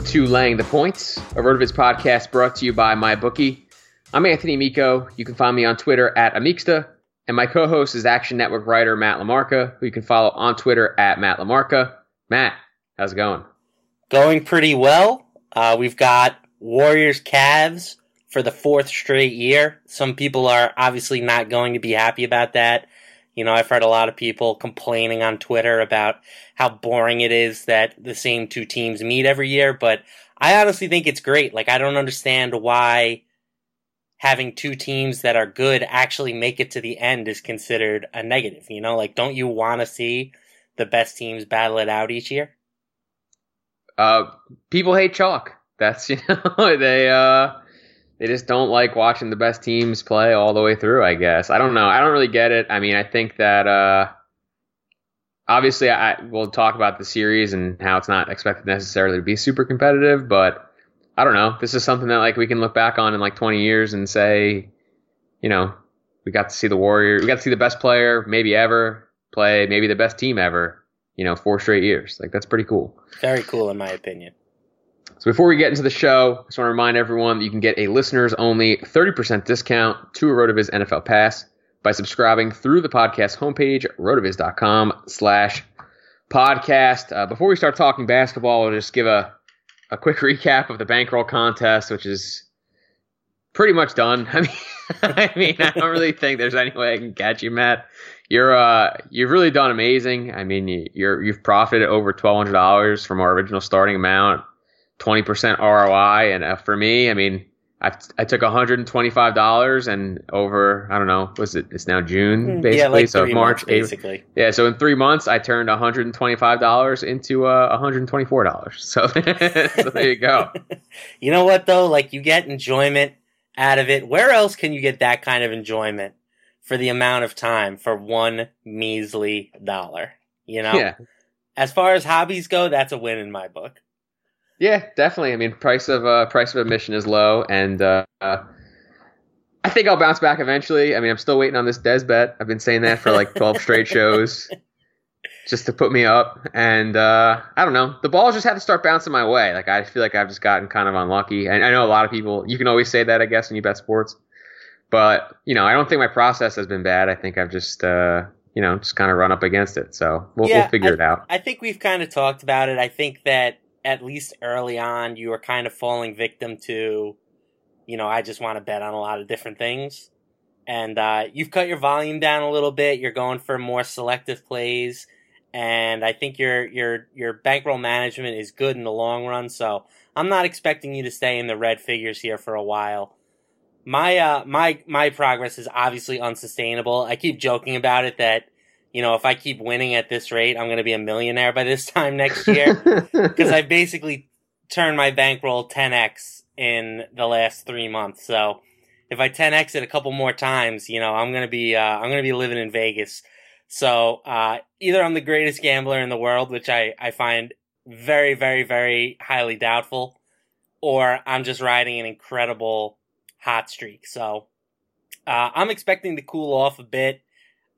Welcome to Laying the Points, a RotoViz podcast brought to you by MyBookie. I'm Anthony Amico. You can find me on Twitter at amicsta, and my co-host is Action Network writer Matt LaMarca, who you can follow on Twitter at Matt LaMarca. Matt, how's it going? Going pretty well. Uh, we've got Warriors Cavs for the fourth straight year. Some people are obviously not going to be happy about that. You know, I've heard a lot of people complaining on Twitter about how boring it is that the same two teams meet every year, but I honestly think it's great. Like, I don't understand why having two teams that are good actually make it to the end is considered a negative. You know, like, don't you want to see the best teams battle it out each year? Uh, people hate chalk. That's, you know, they, uh, they just don't like watching the best teams play all the way through. I guess I don't know. I don't really get it. I mean, I think that uh, obviously I will talk about the series and how it's not expected necessarily to be super competitive, but I don't know. This is something that like we can look back on in like 20 years and say, you know, we got to see the Warrior, we got to see the best player maybe ever play, maybe the best team ever. You know, four straight years. Like that's pretty cool. Very cool in my opinion. So before we get into the show, I just want to remind everyone that you can get a listeners only 30% discount to a RotoViz NFL Pass by subscribing through the podcast homepage, rotoviz.com slash podcast. Uh, before we start talking basketball, I'll just give a, a quick recap of the bankroll contest, which is pretty much done. I mean, I mean, I don't really think there's any way I can catch you, Matt. You're uh, you've really done amazing. I mean, you, you're you've profited over twelve hundred dollars from our original starting amount. 20% ROI. And uh, for me, I mean, I, I took $125 and over, I don't know, was it, it's now June basically. Hmm, Yeah, like so three March, months, April. basically. Yeah. So in three months, I turned $125 into uh, $124. So, so there you go. You know what though? Like you get enjoyment out of it. Where else can you get that kind of enjoyment for the amount of time for one measly dollar? You know? Yeah. As far as hobbies go, that's a win in my book. Yeah, definitely. I mean, price of uh, price of admission is low, and uh, uh, I think I'll bounce back eventually. I mean, I'm still waiting on this Des bet. I've been saying that for like 12 straight shows, just to put me up. And uh, I don't know, the balls just have to start bouncing my way. Like I feel like I've just gotten kind of unlucky. And I know a lot of people. You can always say that, I guess, when you bet sports. But you know, I don't think my process has been bad. I think I've just uh, you know just kind of run up against it. So we'll, Yeah, we'll figure I- it out. I think we've kind of talked about it. I think that at least early on, you were kind of falling victim to, you know, I just want to bet on a lot of different things. And uh, you've cut your volume down a little bit. You're going for more selective plays, and I think your your your bankroll management is good in the long run. So I'm not expecting you to stay in the red figures here for a while. My uh my my progress is obviously unsustainable. I keep joking about it that you know if I keep winning at this rate, I'm going to be a millionaire by this time next year because I basically turned my bankroll 10x in the last three months. So if I 10x it a couple more times, you know, I'm gonna be uh, I'm gonna be living in Vegas. So uh, either I'm the greatest gambler in the world, which I I find very very very highly doubtful, or I'm just riding an incredible hot streak. So uh, I'm expecting to cool off a bit.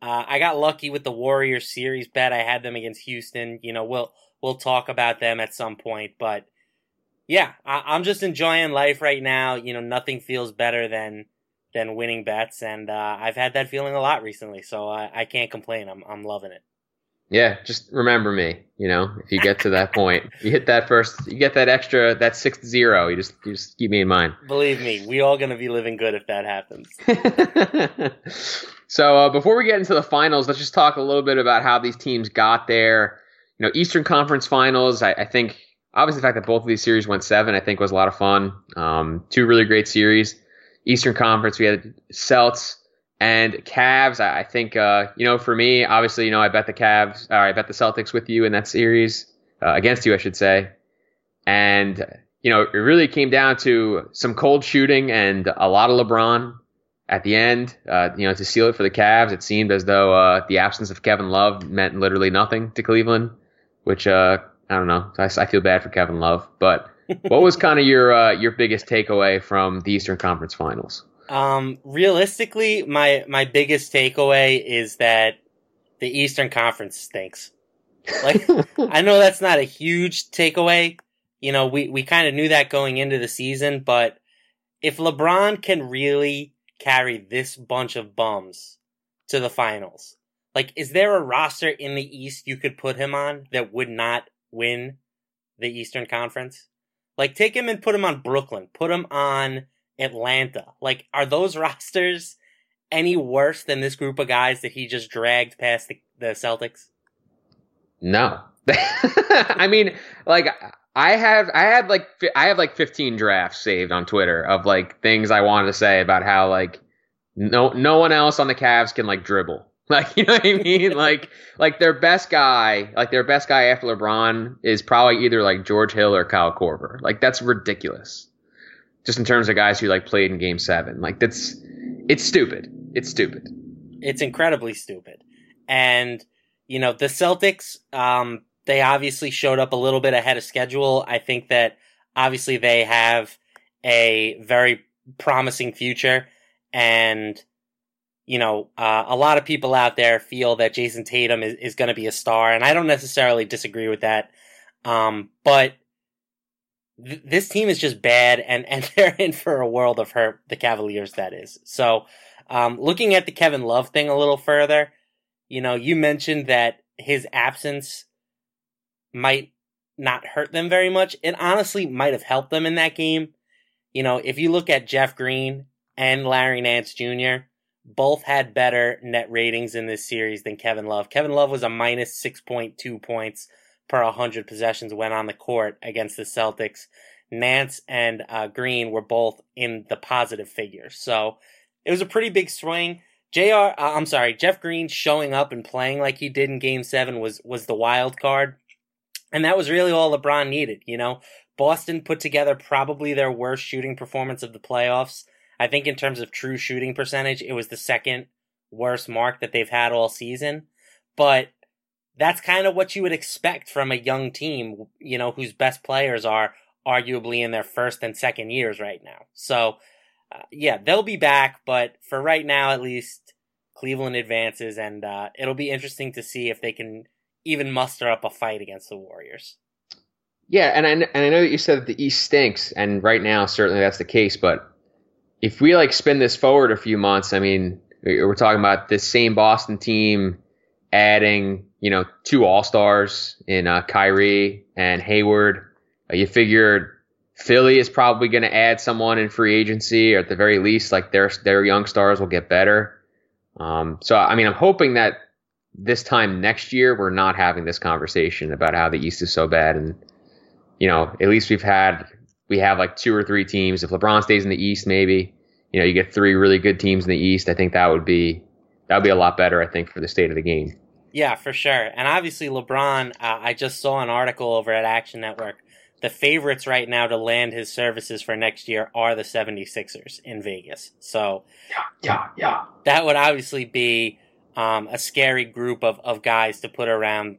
Uh, I got lucky with the Warriors series bet. I had them against Houston. You know, we'll we'll talk about them at some point, but yeah, I, I'm just enjoying life right now. You know, nothing feels better than than winning bets, and uh, I've had that feeling a lot recently, so I, I can't complain. I'm I'm loving it. Yeah, just remember me. You know, if you get to that point, you hit that first, you get that extra, that sixth zero. You just, you just keep me in mind. Believe me, we all gonna be living good if that happens. so uh, before we get into the finals, let's just talk a little bit about how these teams got there. You know, Eastern Conference Finals. I, I think obviously the fact that both of these series went seven, I think was a lot of fun. Um, two really great series. Eastern Conference, we had Celts and Cavs. I, think uh, you know for me, obviously, you know I bet the Cavs, or I bet the Celtics with you in that series uh, against you, I should say. And you know it really came down to some cold shooting and a lot of LeBron at the end. Uh, you know to seal it for the Cavs, it seemed as though uh, the absence of Kevin Love meant literally nothing to Cleveland, which uh, I don't know. I, I feel bad for Kevin Love, but. what was kind of your uh, your biggest takeaway from the Eastern Conference Finals? Um, realistically, my my biggest takeaway is that the Eastern Conference stinks. Like, I know that's not a huge takeaway you know, we, we kind of knew that going into the season, but if LeBron can really carry this bunch of bums to the finals, like, is there a roster in the East you could put him on that would not win the Eastern Conference? Like, take him and put him on Brooklyn, put him on Atlanta. Like, are those rosters any worse than this group of guys that he just dragged past the, the Celtics? No. I mean, like I have I had like I have like 15 drafts saved on Twitter of like things I wanted to say about how like no no one else on the Cavs can like dribble. Like you know what I mean? like like their best guy, like their best guy after LeBron is probably either like George Hill or Kyle Korver. Like that's ridiculous. Just in terms of guys who like played in game 7. Like that's it's stupid. It's stupid. It's incredibly stupid. And you know, the Celtics um they obviously showed up a little bit ahead of schedule. I think that obviously they have a very promising future and you know, uh, a lot of people out there feel that Jayson Tatum is, is going to be a star, and I don't necessarily disagree with that. Um, but th- this team is just bad, and, and they're in for a world of hurt, the Cavaliers, that is. So, um, looking at the Kevin Love thing a little further, you know, you mentioned that his absence might not hurt them very much. It honestly might have helped them in that game. You know, if you look at Jeff Green and Larry Nance Jr., both had better net ratings in this series than Kevin Love. Kevin Love was a minus 6.2 points per 100 possessions went on the court against the Celtics. Nance and uh, Green were both in the positive figures. So it was a pretty big swing. JR, uh, I'm sorry, Jeff Green showing up and playing like he did in game seven was, was the wild card. And that was really all LeBron needed, you know. Boston put together probably their worst shooting performance of the playoffs. I think in terms of true shooting percentage, it was the second worst mark that they've had all season. But that's kind of what you would expect from a young team, you know, whose best players are arguably in their first and second years right now. So, uh, yeah, they'll be back, but for right now, at least, Cleveland advances, and uh, it'll be interesting to see if they can even muster up a fight against the Warriors. Yeah, and I, and I know that you said that the East stinks, and right now certainly that's the case. But if we like spin this forward a few months, I mean, we're talking about this same Boston team adding, you know, two All Stars in uh, Kyrie and Hayward. Uh, you figured Philly is probably going to add someone in free agency, or at the very least, like their their young stars will get better. Um, so I mean, I'm hoping that this time next year we're not having this conversation about how the East is so bad, and you know, at least we've had we have like two or three teams. If LeBron stays in the East, maybe you know you get three really good teams in the East. I think that would be that would be a lot better. I think for the state of the game. Yeah, for sure. And obviously, LeBron. Uh, I just saw an article over at Action Network. The favorites right now to land his services for next year are the 76ers in Vegas. So, yeah, yeah, yeah. That would obviously be um, a scary group of, of guys to put around,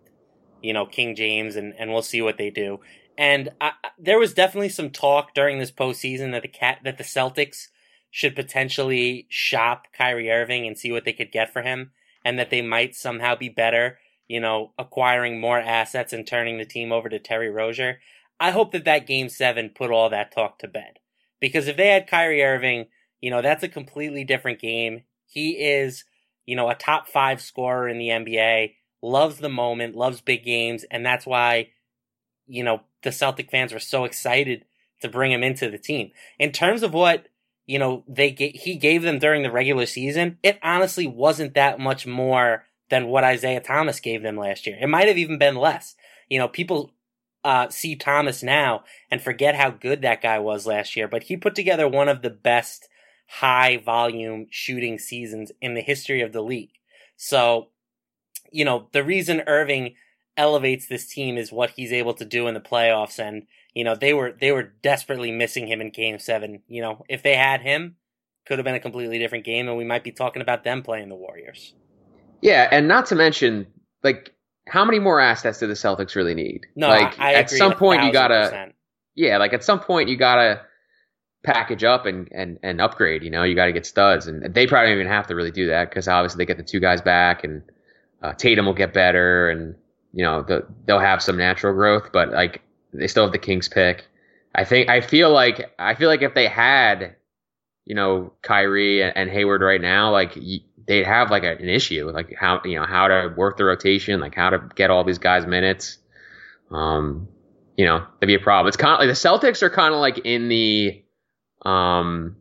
you know, King James, and, and we'll see what they do. And I, there was definitely some talk during this postseason that the cat that the Celtics should potentially shop Kyrie Irving and see what they could get for him, and that they might somehow be better, you know, acquiring more assets and turning the team over to Terry Rozier. I hope that that Game Seven put all that talk to bed, because if they had Kyrie Irving, you know, that's a completely different game. He is you know, a top five scorer in the NBA, loves the moment, loves big games, and that's why, you know, the Celtic fans were so excited to bring him into the team. In terms of what, you know, they he gave them during the regular season, it honestly wasn't that much more than what Isaiah Thomas gave them last year. It might have even been less. You know, people uh, see Thomas now and forget how good that guy was last year, but he put together one of the best high volume shooting seasons in the history of the league. So, you know, the reason Irving elevates this team is what he's able to do in the playoffs. And you know they were they were desperately missing him in game 7 you know if they had him could have been a completely different game and we might be talking about them playing the warriors. Yeah and not to mention like how many more assets do the celtics really need? No like I, I at some point you gotta yeah like at some point you gotta package up and, and, and upgrade. You know, you got to get studs, and they probably don't even have to really do that because obviously they get the two guys back, and uh, Tatum will get better, and you know the, they'll have some natural growth. But like they still have the Kings pick. I think I feel like I feel like if they had, you know, Kyrie and Hayward right now, like they'd have like a, an issue, like how you know how to work the rotation, like how to get all these guys minutes. Um, you know, that'd be a problem. It's kind of like the Celtics are kind of like in the, um,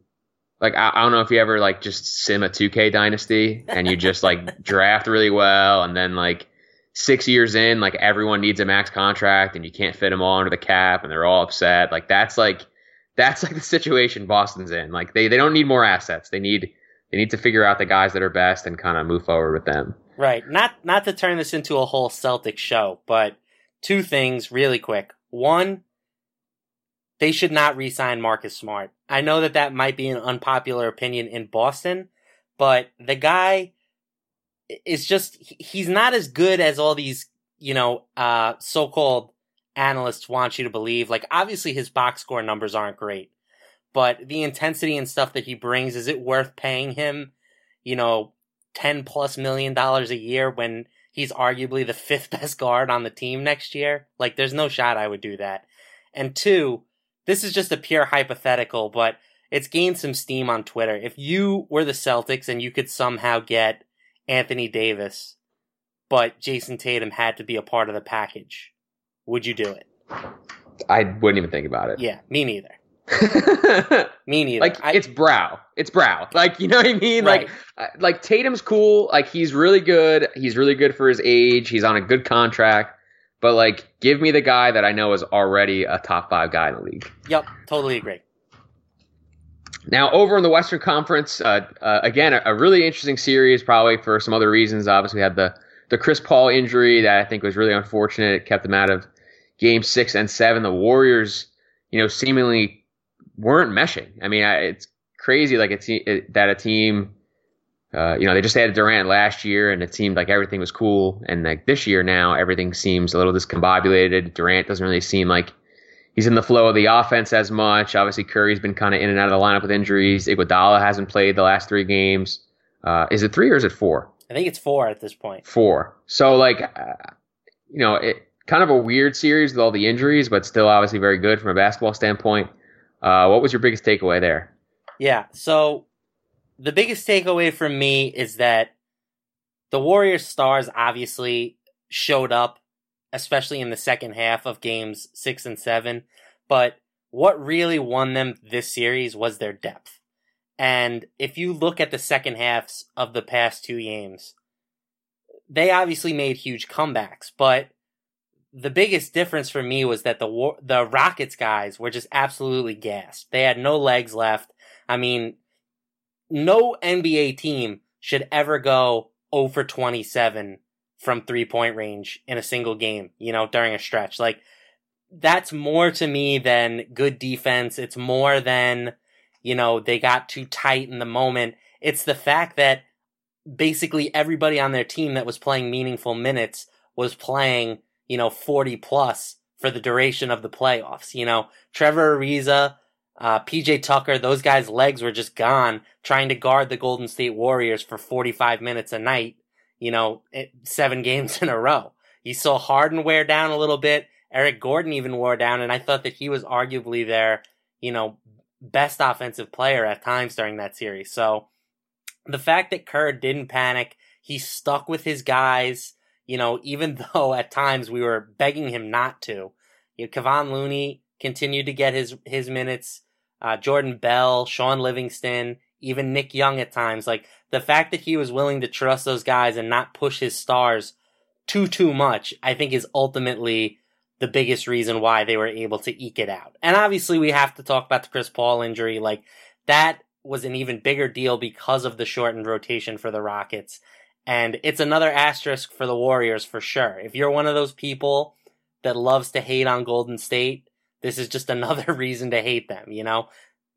like I, I, don't know if you ever like just sim a 2K dynasty and you just like draft really well and then like six years in, like everyone needs a max contract and you can't fit them all under the cap and they're all upset. Like that's like that's like the situation Boston's in. Like they they don't need more assets. They need they need to figure out the guys that are best and kind of move forward with them. Right. Not not to turn this into a whole Celtic show, but two things really quick. One, they should not re-sign Marcus Smart. I know that that might be an unpopular opinion in Boston, but the guy is just he's not as good as all these, you know, uh so-called analysts want you to believe. Like obviously his box score numbers aren't great, but the intensity and stuff that he brings, is it worth paying him, you know, 10 plus million dollars a year when he's arguably the fifth best guard on the team next year. Like, there's no shot I would do that. And two, this is just a pure hypothetical, but it's gained some steam on Twitter. If you were the Celtics and you could somehow get Anthony Davis, but Jayson Tatum had to be a part of the package, would you do it? I wouldn't even think about it. Yeah, me neither. Me neither. Like I, it's brow. It's brow. Like you know what I mean? Right. Like like Tatum's cool. Like he's really good. He's really good for his age. He's on a good contract. But like, give me the guy that I know is already a top five guy in the league. Yep, totally agree. Now over in the Western Conference, uh, uh, again, a, a, really interesting series. Probably for some other reasons. Obviously, we had the the Chris Paul injury that I think was really unfortunate. It kept them out of Game Six and Seven. The Warriors, you know, seemingly weren't meshing. I mean, I, it's crazy like it's it, that a team, uh, you know, they just had Durant last year and it seemed like everything was cool, and like this year now everything seems a little discombobulated. Durant doesn't really seem like he's in the flow of the offense as much. Obviously, Curry's been kind of in and out of the lineup with injuries. Iguodala hasn't played the last three games. Uh, is it three or is it four? I think it's four at this point. Four. So like, uh, you know, it kind of a weird series with all the injuries, but still obviously very good from a basketball standpoint. Uh, what was your biggest takeaway there? Yeah, so the biggest takeaway from me is that the Warriors stars obviously showed up, especially in the second half of games six and seven. But what really won them this series was their depth. And if you look at the second halves of the past two games, they obviously made huge comebacks, but the biggest difference for me was that the the Rockets guys were just absolutely gassed. They had no legs left. I mean, no NBA team should ever go 0 for 27 from three point range in a single game, you know, during a stretch. Like, that's more to me than good defense. It's more than, you know, they got too tight in the moment. It's the fact that basically everybody on their team that was playing meaningful minutes was playing you know, 40 plus for the duration of the playoffs. You know, Trevor Ariza, uh, PJ Tucker, those guys' legs were just gone trying to guard the Golden State Warriors for 45 minutes a night, you know, seven games in a row. You saw Harden wear down a little bit. Eric Gordon even wore down, and I thought that he was arguably their, you know, best offensive player at times during that series. So the fact that Kerr didn't panic, he stuck with his guys you know, even though at times we were begging him not to. You know, Kevon Looney continued to get his his minutes. Uh, Jordan Bell, Shaun Livingston, even Nick Young at times. Like the fact that he was willing to trust those guys and not push his stars too too much, I think is ultimately the biggest reason why they were able to eke it out. And obviously we have to talk about the Chris Paul injury. Like that was an even bigger deal because of the shortened rotation for the Rockets. And it's another asterisk for the Warriors for sure. If you're one of those people that loves to hate on Golden State, this is just another reason to hate them, you know?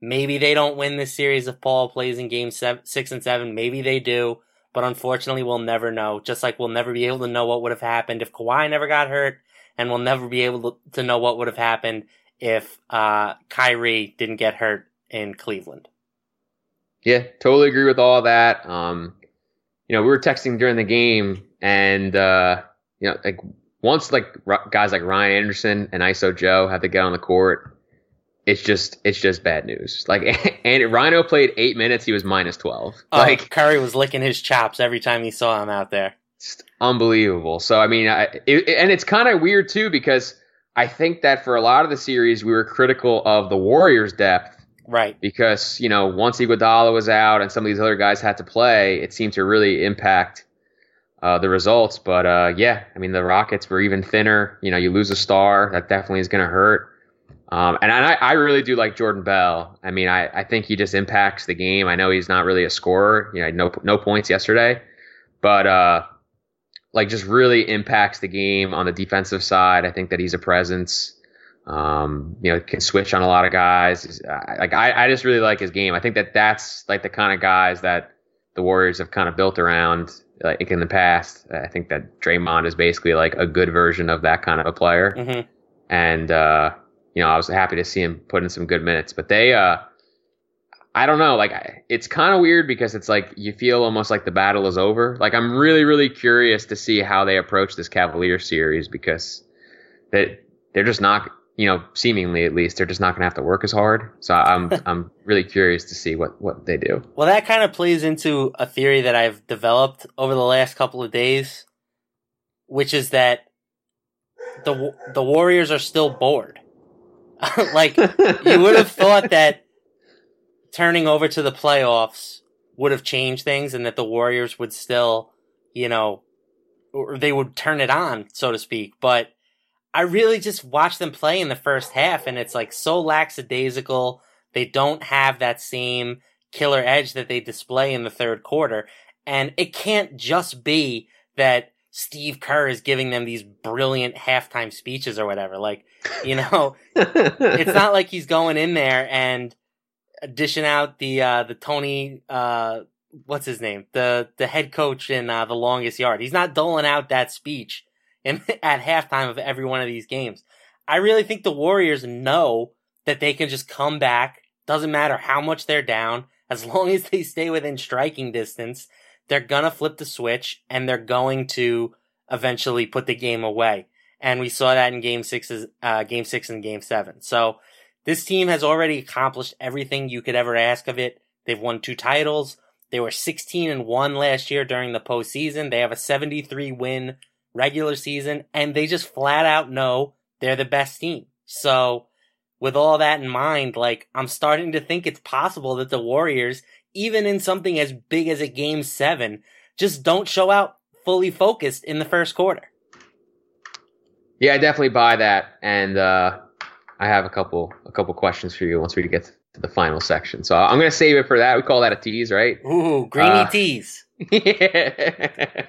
Maybe they don't win this series if Paul plays in game seven, six and seven. Maybe they do, but unfortunately we'll never know. Just like we'll never be able to know what would have happened if Kawhi never got hurt, and we'll never be able to know what would have happened if uh, Kyrie didn't get hurt in Cleveland. Yeah, totally agree with all that. Um, you know, we were texting during the game, and uh, you know, like once like guys like Ryan Anderson and ISO Joe had to get on the court, it's just it's just bad news. Like and Ryno played eight minutes, he was minus twelve. Oh, like Curry was licking his chops every time he saw him out there. Just unbelievable. So I mean, I, it, and it's kind of weird too because I think that for a lot of the series we were critical of the Warriors' depth, right? Because you know once Iguodala was out and some of these other guys had to play, it seemed to really impact uh, the results. But uh, yeah, I mean the Rockets were even thinner. You know, you lose a star, that definitely is going to hurt. Um, and I, I really do like Jordan Bell. I mean, I, I think he just impacts the game. I know he's not really a scorer. You know, no no points yesterday, but uh, like just really impacts the game on the defensive side. I think that he's a presence. Um, you know, can switch on a lot of guys. Like I, I just really like his game. I think that that's like the kind of guys that the Warriors have kind of built around like in the past. I think that Draymond is basically like a good version of that kind of a player. Mm-hmm. And uh, you know, I was happy to see him put in some good minutes. But they, uh, I don't know, like it's kind of weird because it's like you feel almost like the battle is over. Like I'm really, really curious to see how they approach this Cavalier series because they they're just not you know, seemingly at least, they're just not going to have to work as hard. So I'm I'm really curious to see what what they do. Well, that kind of plays into a theory that I've developed over the last couple of days, which is that the the Warriors are still bored. like you would have thought that turning over to the playoffs would have changed things, and that the Warriors would still, you know, or they would turn it on, so to speak, but I really just watched them play in the first half, and it's like so lackadaisical. They don't have that same killer edge that they display in the third quarter. And it can't just be that Steve Kerr is giving them these brilliant halftime speeches or whatever. Like, you know, it's not like he's going in there and dishing out the uh, the Tony uh, what's his name the the head coach in uh, the longest yard. He's not doling out that speech in, at halftime of every one of these games. I really think the Warriors know that they can just come back. Doesn't matter how much they're down, as long as they stay within striking distance, they're gonna flip the switch and they're going to eventually put the game away. And we saw that in game sixes, uh, game six and game seven. So this team has already accomplished everything you could ever ask of it. They've won two titles. They were 16 and 1 last year during the postseason. They have a 73 win regular season, and they just flat out know they're the best team. So, with all that in mind, like, I'm starting to think it's possible that the Warriors, even in something as big as a game seven, just don't show out fully focused in the first quarter. Yeah, I definitely buy that, and uh, I have a couple a couple questions for you once we get to the final section. So I'm gonna save it for that. We call that a tease, right? Ooh, greeny uh, tease. Yeah.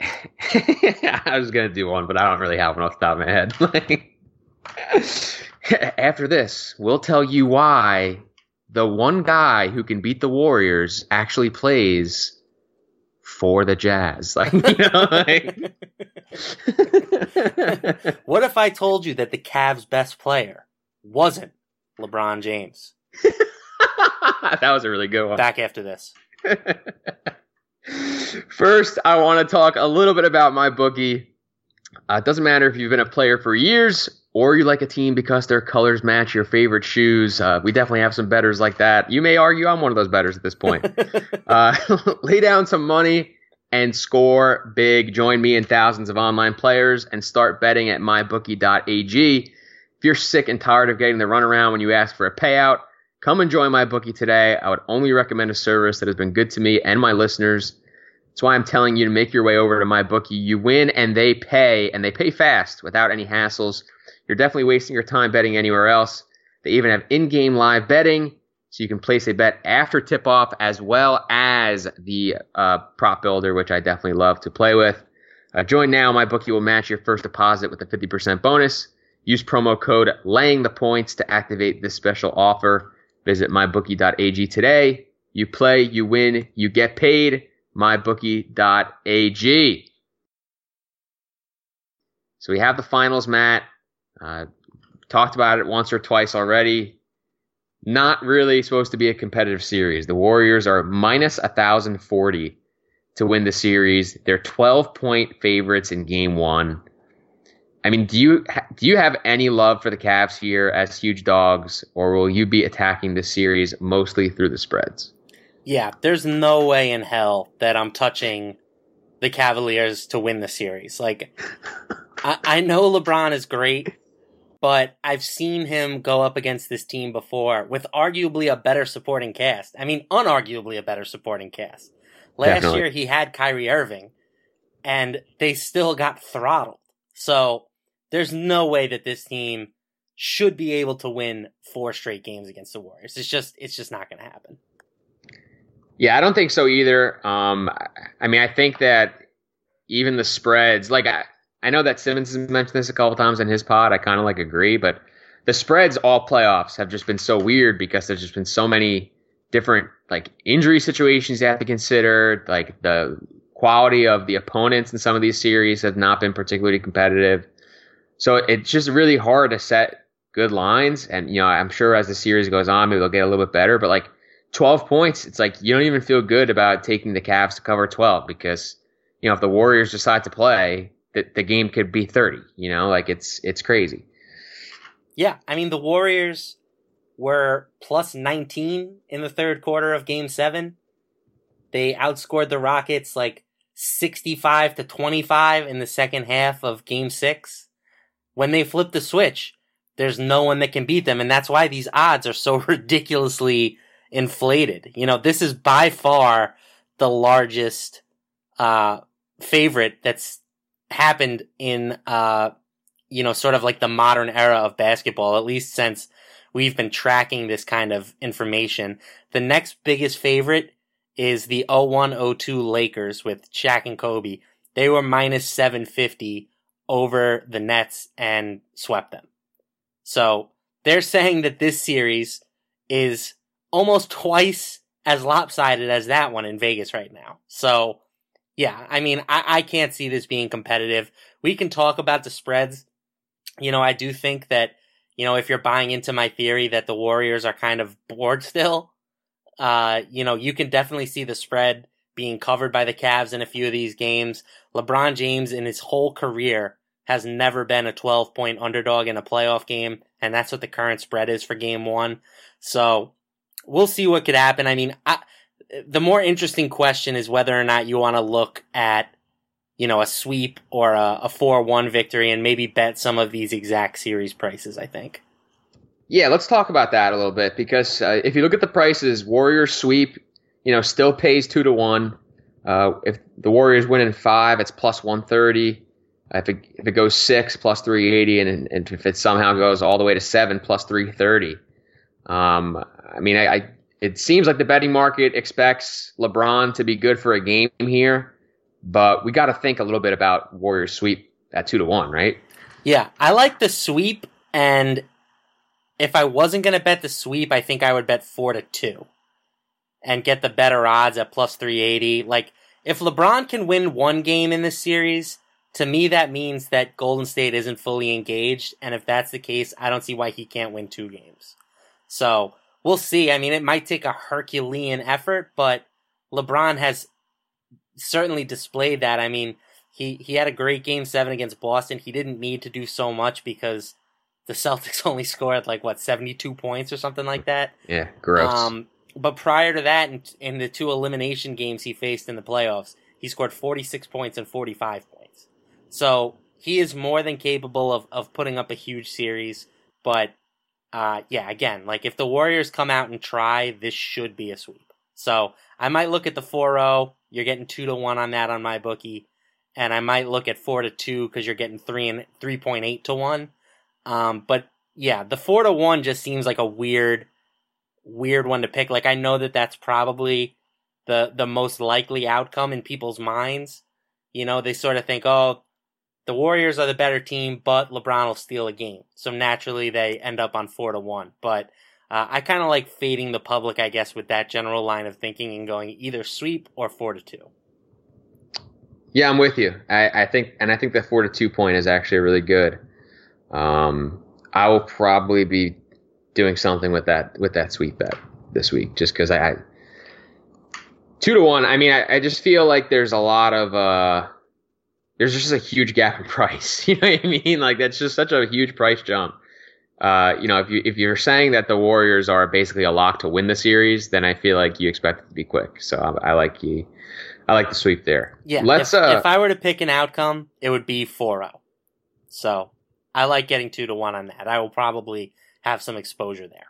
I was gonna do one, but I don't really have one off the top of my head. After this, we'll tell you why the one guy who can beat the Warriors actually plays for the Jazz. Like, you know, like... what if I told you that the Cavs' best player wasn't LeBron James? that was a really good one. Back after this. First, I want to talk a little bit about my bookie. Uh, it doesn't matter if you've been a player for years or you like a team because their colors match your favorite shoes. Uh, we definitely have some bettors like that. You may argue I'm one of those bettors at this point. uh, lay down some money and score big. Join me and thousands of online players and start betting at mybookie.ag. If you're sick and tired of getting the runaround when you ask for a payout, Come and join my bookie today. I would only recommend a service that has been good to me and my listeners. That's why I'm telling you to make your way over to my bookie. You win and they pay, and they pay fast without any hassles. You're definitely wasting your time betting anywhere else. They even have in-game live betting, so you can place a bet after tip-off as well as the uh, prop builder, which I definitely love to play with. Uh, join now. My bookie will match your first deposit with a 50% bonus. Use promo code laying the points to activate this special offer. Visit mybookie.ag today. You play, you win, you get paid. Mybookie.ag. So we have the finals, Matt. Uh, talked about it once or twice already. Not really supposed to be a competitive series. The Warriors are minus 1,040 to win the series. They're 12 point favorites in game one. I mean, do you do you have any love for the Cavs here as huge dogs, or will you be attacking the series mostly through the spreads? Yeah, there's no way in hell that I'm touching the Cavaliers to win the series. Like, I, I know LeBron is great, but I've seen him go up against this team before with arguably a better supporting cast. I mean, unarguably a better supporting cast. Last Definitely. year he had Kyrie Irving, and they still got throttled. So there's no way that this team should be able to win four straight games against the Warriors. It's just it's just not going to happen. Yeah, I don't think so either. Um, I mean, I think that even the spreads, like I, I know that Simmons has mentioned this a couple times in his pod. I kind of like agree, but the spreads all playoffs have just been so weird because there's just been so many different like injury situations you have to consider. Like the quality of the opponents in some of these series have not been particularly competitive. So it's just really hard to set good lines. And you know, I'm sure as the series goes on, maybe they'll get a little bit better. But like 12 points, it's like you don't even feel good about taking the Cavs to cover 12 because you know if the Warriors decide to play, the, the game could be 30. You know, like it's it's crazy. Yeah, I mean the Warriors were plus 19 in the third quarter of Game Seven. They outscored the Rockets like 65 to 25 in the second half of Game Six. When they flip the switch, there's no one that can beat them, and that's why these odds are so ridiculously inflated. You know, this is by far the largest uh, favorite that's happened in uh, you know sort of like the modern era of basketball, at least since we've been tracking this kind of information. The next biggest favorite is the 0102 Lakers with Shaq and Kobe. They were minus 750 over the Nets and swept them. So they're saying that this series is almost twice as lopsided as that one in Vegas right now. So, yeah, I mean, I, I can't see this being competitive. We can talk about the spreads. You know, I do think that, you know, if you're buying into my theory that the Warriors are kind of bored still, uh, you know, you can definitely see the spread being covered by the Cavs in a few of these games. LeBron James in his whole career has never been a 12 point underdog in a playoff game, and that's what the current spread is for game one. So, we'll see what could happen. I mean, I, the more interesting question is whether or not you want to look at, you know, a sweep or a, 4 1 victory and maybe bet some of these exact series prices, I think. Yeah, let's talk about that a little bit because uh, if you look at the prices, Warriors sweep, you know, still pays 2 to 1. Uh, if the Warriors win in five, it's plus 130. If it, if it goes six, plus 380, and, and if it somehow goes all the way to seven, plus 330. Um, I mean, I, I, it seems like the betting market expects LeBron to be good for a game here, but we got to think a little bit about Warriors sweep at two to one, right? Yeah, I like the sweep, and if I wasn't going to bet the sweep, I think I would bet four to two and get the better odds at plus 380. Like, if LeBron can win one game in this series, to me that means that Golden State isn't fully engaged, and if that's the case, I don't see why he can't win two games. So we'll see. I mean, it might take a Herculean effort, but LeBron has certainly displayed that. I mean, he, he had a great game seven against Boston. He didn't need to do so much because the Celtics only scored like what seventy two points or something like that. Yeah, gross. Um, but prior to that, in, in, the two elimination games he faced in the playoffs, he scored forty six points and forty five points. So he is more than capable of of putting up a huge series. But uh, yeah, again, like if the Warriors come out and try, this should be a sweep. So I might look at the 4 0. You're getting 2 to 1 on that on my bookie. And I might look at 4 to 2 because you're getting 3 and 3.8 to 1. Um, but yeah, the 4 to 1 just seems like a weird, weird one to pick. Like I know that that's probably the, the most likely outcome in people's minds. You know, they sort of think, oh, the Warriors are the better team, but LeBron will steal a game. So naturally, they end up on four to one. But uh, I kind of like fading the public, I guess, with that general line of thinking and going either sweep or four to two. Yeah, I'm with you. I, I think, and I think the four to two point is actually really good. Um, I will probably be doing something with that with that sweep bet this week, just because I, I Two to one. I mean, I, I just feel like there's a lot of uh, there's just a huge gap in price. You know what I mean? Like that's just such a huge price jump. Uh, you know, if you if you're saying that the Warriors are basically a lock to win the series, then I feel like you expect it to be quick. So I, I like you. I like the sweep there. Yeah. Let's. If, uh, if I were to pick an outcome, it would be 4-0. So I like getting two to one on that. I will probably have some exposure there.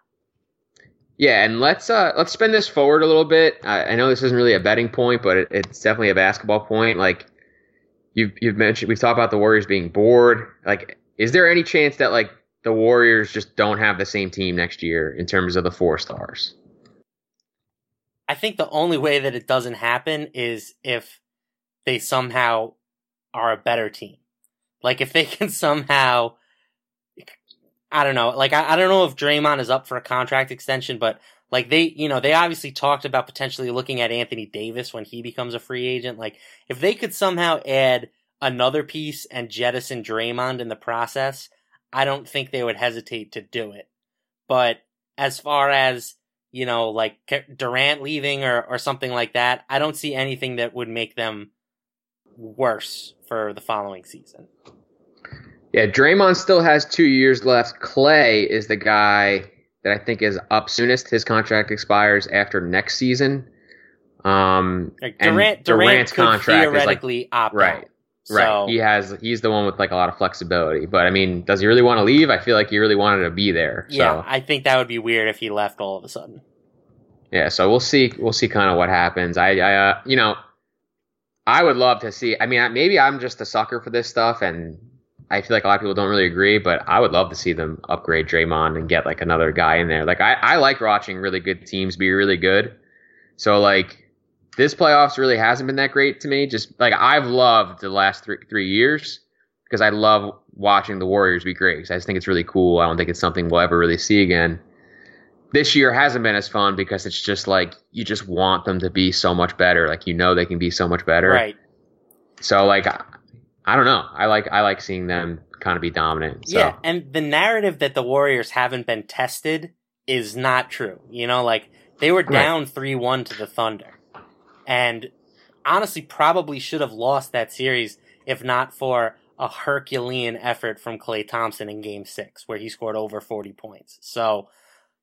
Yeah, and let's uh let's spin this forward a little bit. I, I know this isn't really a betting point, but it, it's definitely a basketball point. Like you've you've mentioned, we've talked about the Warriors being bored. Like, is there any chance that like the Warriors just don't have the same team next year in terms of the four stars? I think the only way that it doesn't happen is if they somehow are a better team. Like if they can somehow I don't know. Like I, I don't know if Draymond is up for a contract extension, but like they, you know, they obviously talked about potentially looking at Anthony Davis when he becomes a free agent. Like if they could somehow add another piece and jettison Draymond in the process, I don't think they would hesitate to do it. But as far as, you know, like Durant leaving or, or something like that, I don't see anything that would make them worse for the following season. Yeah, Draymond still has two years left. Klay is the guy that I think is up soonest. His contract expires after next season. Um, like Durant, Durant's contract theoretically is like, opt right. Out. Right. So, he has he's the one with like a lot of flexibility. But I mean, does he really want to leave? I feel like he really wanted to be there. So. Yeah, I think that would be weird if he left all of a sudden. Yeah, so we'll see we'll see kind of what happens. I I uh, you know, I would love to see I mean, maybe I'm just a sucker for this stuff and I feel like a lot of people don't really agree, but I would love to see them upgrade Draymond and get like another guy in there. Like I, I like watching really good teams be really good. So like this playoffs really hasn't been that great to me. Just like I've loved the last three three years because I love watching the Warriors be great. Because I just think it's really cool. I don't think it's something we'll ever really see again. This year hasn't been as fun because it's just like you just want them to be so much better. Like you know they can be so much better. Right. So like I don't know. I like I like seeing them kind of be dominant. So. Yeah, and the narrative that the Warriors haven't been tested is not true. You know, like they were down three right. one to the Thunder, and honestly, probably should have lost that series if not for a Herculean effort from Klay Thompson in Game Six, where he scored over forty points. So,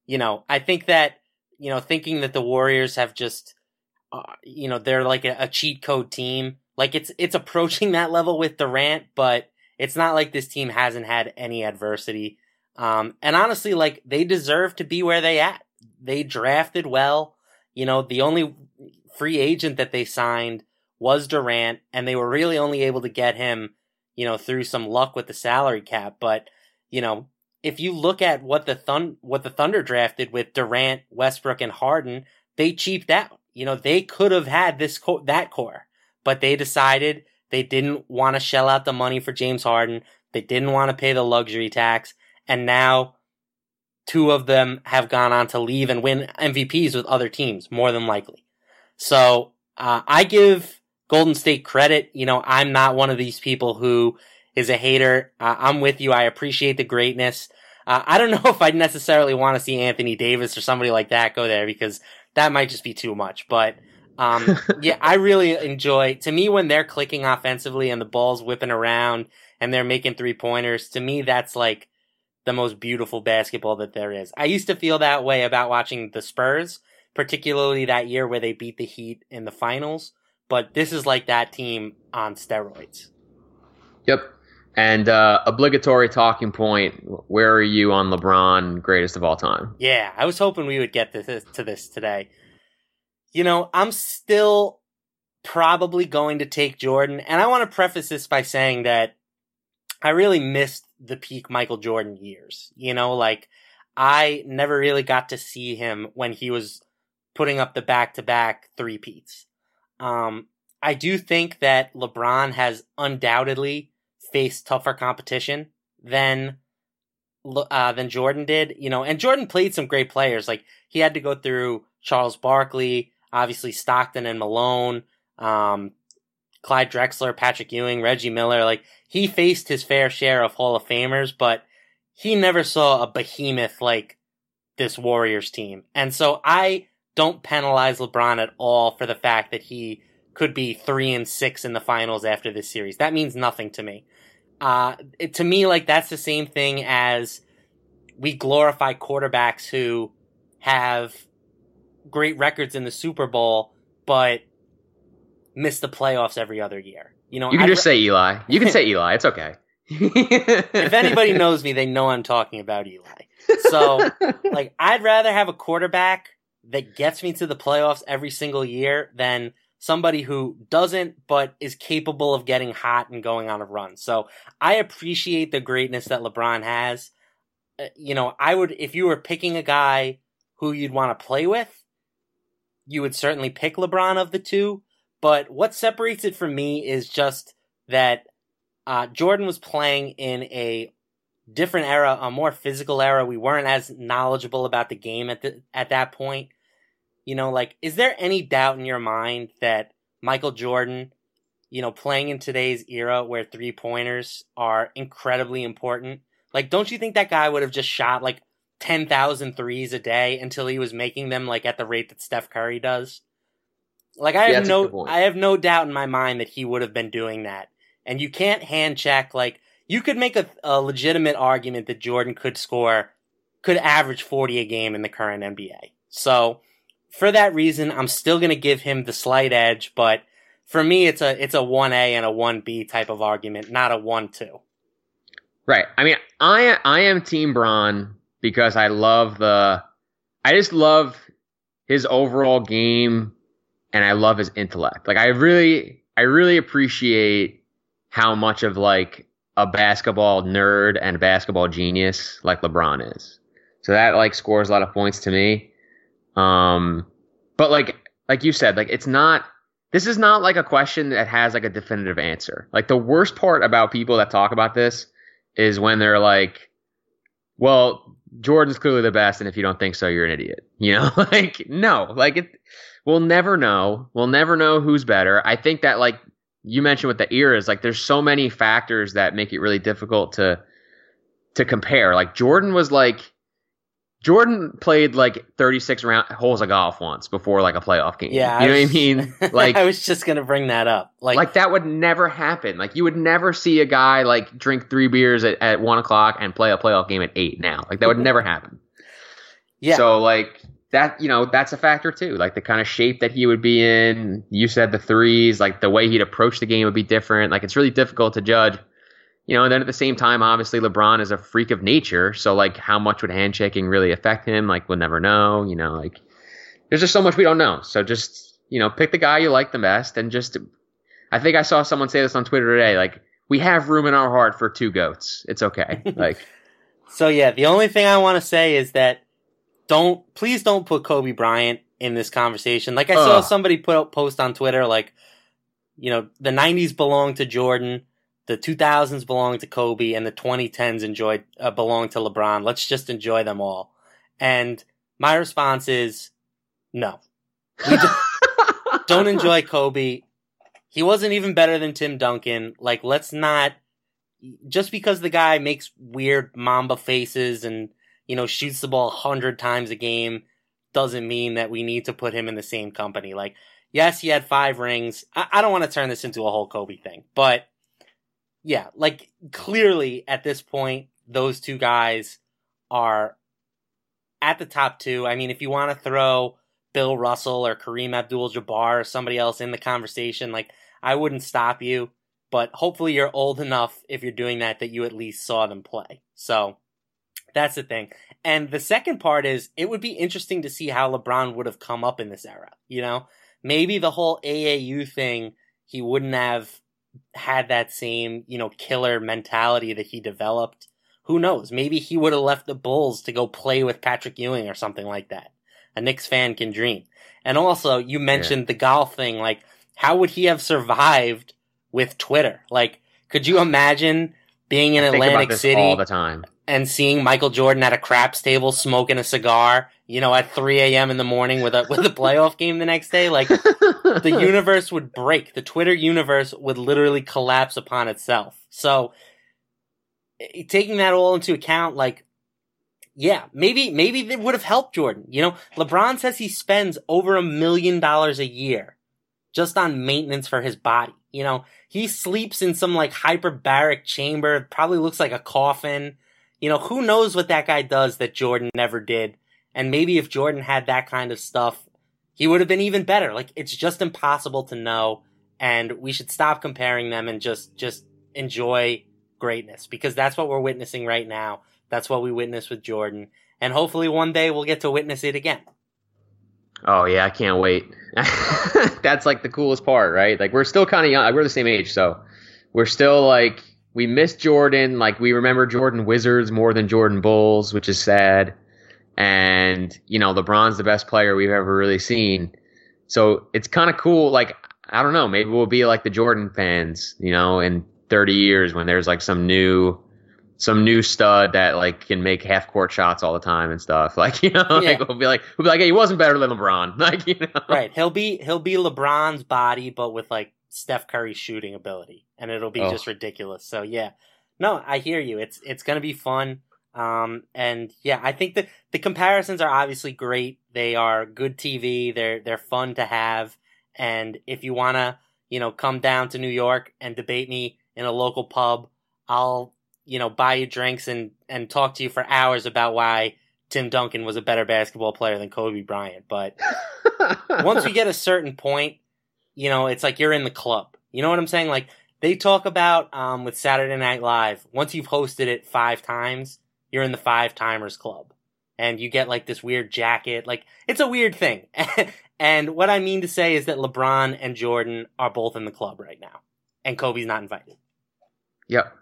you know, I think that you know, thinking that the Warriors have just, uh, you know, they're like a, a cheat code team like it's it's approaching that level with Durant, but it's not like this team hasn't had any adversity. Um, and honestly, like they deserve to be where they at. They drafted well. You know, the only free agent that they signed was Durant, and they were really only able to get him, you know, through some luck with the salary cap. But you know, if you look at what the Thun- what the Thunder drafted with Durant, Westbrook, and Harden, they cheaped out. You know, they could have had this co- that core but they decided they didn't want to shell out the money for James Harden. They didn't want to pay the luxury tax. And now two of them have gone on to leave and win MVPs with other teams, more than likely. So uh, I give Golden State credit. You know, I'm not one of these people who is a hater. Uh, I'm with you. I appreciate the greatness. Uh, I don't know if I'd necessarily want to see Anthony Davis or somebody like that go there because that might just be too much. But um, yeah, I really enjoy. To me, when they're clicking offensively and the ball's whipping around and they're making three pointers, to me that's like the most beautiful basketball that there is. I used to feel that way about watching the Spurs, particularly that year where they beat the Heat in the finals. But this is like that team on steroids. Yep. And uh, obligatory talking point: Where are you on LeBron, greatest of all time? Yeah, I was hoping we would get to this, to this today you know, I'm still probably going to take Jordan. And I want to preface this by saying that I really missed the peak Michael Jordan years. You know, like I never really got to see him when he was putting up the back to back three peats. Um, I do think that LeBron has undoubtedly faced tougher competition than uh, than Jordan did. You know, and Jordan played some great players. Like he had to go through Charles Barkley, obviously Stockton and Malone, um, Clyde Drexler, Patrick Ewing, Reggie Miller. Like he faced his fair share of Hall of Famers, but he never saw a behemoth like this Warriors team. And so I don't penalize LeBron at all for the fact that he could be three and six in the finals after this series. That means nothing to me. Uh, it, to me, like that's the same thing as we glorify quarterbacks who have great records in the Super Bowl, but miss the playoffs every other year. You know, you can I'd just say Eli. You can say Eli. It's okay. if anybody knows me, they know I'm talking about Eli. So, like, I'd rather have a quarterback that gets me to the playoffs every single year than somebody who doesn't but is capable of getting hot and going on a run. So, I appreciate the greatness that LeBron has. Uh, you know, I would if you were picking a guy who you'd want to play with, you would certainly pick LeBron of the two. But what separates it from me is just that uh, Jordan was playing in a different era, a more physical era. We weren't as knowledgeable about the game at the, at that point. You know, like, is there any doubt in your mind that Michael Jordan, you know, playing in today's era where three pointers are incredibly important, like, don't you think that guy would have just shot like 10,000 threes a day until he was making them like at the rate that Steph Curry does? Like I have no I have no doubt in my mind that he would have been doing that. And you can't hand check like you could make a, a legitimate argument that Jordan could score could average 40 a game in the current NBA. So for that reason, I'm still going to give him the slight edge, but for me it's a it's a 1A and a 1B type of argument, not a 1-2. Right. I mean, I I am team Bron because I love the I just love his overall game and I love his intellect. Like I really I really appreciate how much of like a basketball nerd and basketball genius like LeBron is. So that like scores a lot of points to me. Um but like like you said, like it's not this is not like a question that has like a definitive answer. Like the worst part about people that talk about this is when they're like, well, Jordan's clearly the best, and if you don't think so, you're an idiot. You know, like no, like it we'll never know. We'll never know who's better. I think that like you mentioned with the eras, like there's so many factors that make it really difficult to to compare. Like Jordan was like Jordan played like 36 round holes of golf once before like a playoff game. Yeah, you know was, what I mean? Like I was just gonna bring that up. Like, like that would never happen. Like you would never see a guy like drink three beers at, at one o'clock and play a playoff game at eight. Now, like that would never happen. Yeah. So like that you know that's a factor too like the kind of shape that he would be in you said the threes like the way he'd approach the game would be different like it's really difficult to judge you know and then at the same time obviously LeBron is a freak of nature. So like how much would hand checking really affect him? Like we'll never know you know like there's just so much we don't know. So just you know pick the guy you like the best and just i think i saw someone say this on twitter today like we have room in our heart for two goats. It's okay. Like so yeah the only thing i want to say is that don't please don't put Kobe Bryant in this conversation. Like I Ugh. saw somebody put a post on Twitter like you know, the 90s belong to Jordan, the 2000s belong to Kobe and the 2010s enjoyed uh, belong to LeBron. Let's just enjoy them all. And my response is no. We don't, don't enjoy Kobe. He wasn't even better than Tim Duncan. Like let's not just because the guy makes weird mamba faces and you know, shoots the ball a hundred times a game doesn't mean that we need to put him in the same company. Like, yes, he had five rings. I, I don't want to turn this into a whole Kobe thing, but yeah, like clearly at this point, those two guys are at the top two. I mean, if you want to throw Bill Russell or Kareem Abdul Jabbar or somebody else in the conversation, like, I wouldn't stop you, but hopefully you're old enough if you're doing that that you at least saw them play. So, that's the thing. And the second part is it would be interesting to see how LeBron would have come up in this era. You know, maybe the whole AAU thing, he wouldn't have had that same, you know, killer mentality that he developed. Who knows? Maybe he would have left the Bulls to go play with Patrick Ewing or something like that. A Knicks fan can dream. And also, you mentioned yeah. the golf thing. Like, how would he have survived with Twitter? Like, could you imagine being in Atlantic City all the time? And seeing Michael Jordan at a craps table smoking a cigar, you know, at 3 a.m. in the morning with a with a playoff game the next day, like the universe would break. The Twitter universe would literally collapse upon itself. So, eh, taking that all into account, like, yeah, maybe maybe it would have helped Jordan. You know, LeBron says he spends over a million dollars a year just on maintenance for his body. You know, he sleeps in some like hyperbaric chamber, probably looks like a coffin. You know, who knows what that guy does that Jordan never did. And maybe if Jordan had that kind of stuff, he would have been even better. Like it's just impossible to know and we should stop comparing them and just just enjoy greatness because that's what we're witnessing right now. That's what we witnessed with Jordan. And hopefully one day we'll get to witness it again. Oh yeah, I can't wait. That's like the coolest part, right? Like we're still kind of young. We're the same age, so we're still like we miss Jordan. Like we remember Jordan Wizards more than Jordan Bulls, which is sad. And you know, LeBron's the best player we've ever really seen. So it's kind of cool. Like I don't know, maybe we'll be like the Jordan fans, you know, in 30 years when there's like some new some new stud that like can make half court shots all the time and stuff. Like you know, yeah. like we'll be like we'll be like, hey, he wasn't better than LeBron. Like you know, right? He'll be he'll be LeBron's body, but with like Steph Curry's shooting ability, and it'll be oh. just ridiculous. So yeah, no, I hear you. It's it's gonna be fun. Um, and yeah, I think that the comparisons are obviously great. They are good TV. They're they're fun to have. And if you wanna, you know, come down to New York and debate me in a local pub, I'll you know, buy you drinks and, and talk to you for hours about why Tim Duncan was a better basketball player than Kobe Bryant. But once you get a certain point, you know, it's like you're in the club. You know what I'm saying? Like they talk about um, with Saturday Night Live, once you've hosted it five times, you're in the five timers club. And you get like this weird jacket. Like it's a weird thing. and what I mean to say is that LeBron and Jordan are both in the club right now. And Kobe's not invited. Yep.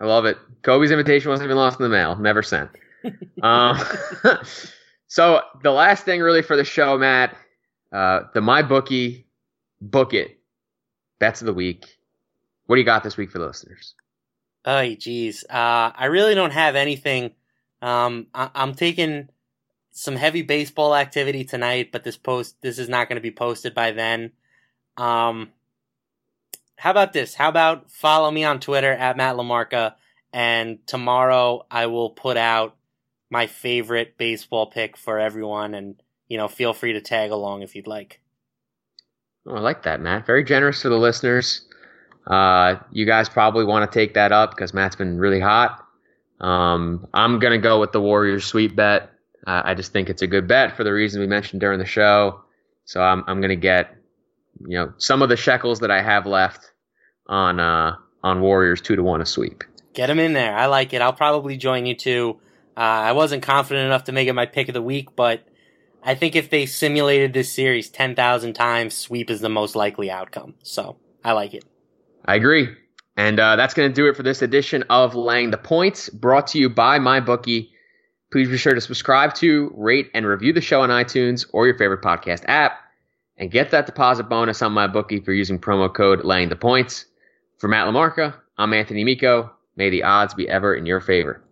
I love it. Kobe's invitation wasn't even lost in the mail. Never sent. um, so the last thing really for the show, Matt, uh, the MyBookie book it bets of the week. What do you got this week for the listeners? Oh, geez. Uh, I really don't have anything. Um, I- am taking some heavy baseball activity tonight, but this post this is not going to be posted by then. Um, how about this? How about follow me on Twitter at Matt LaMarca, and tomorrow I will put out my favorite baseball pick for everyone, and you know, feel free to tag along if you'd like. Oh, I like that, Matt. Very generous to the listeners. Uh, you guys probably want to take that up because Matt's been really hot. Um, I'm gonna go with the Warriors sweep bet. Uh, I just think it's a good bet for the reason we mentioned during the show. So I'm I'm gonna get you know some of the shekels that I have left on uh, on Warriors two to one a sweep. Get them in there. I like it. I'll probably join you too. Uh, I wasn't confident enough to make it my pick of the week, but I think if they simulated this series ten thousand times, sweep is the most likely outcome. So I like it. I agree. And uh, that's going to do it for this edition of Laying the Points, brought to you by MyBookie. Please be sure to subscribe to, rate, and review the show on iTunes or your favorite podcast app, and get that deposit bonus on MyBookie for using promo code Laying the Points. For Matt LaMarca, I'm Anthony Amico. May the odds be ever in your favor.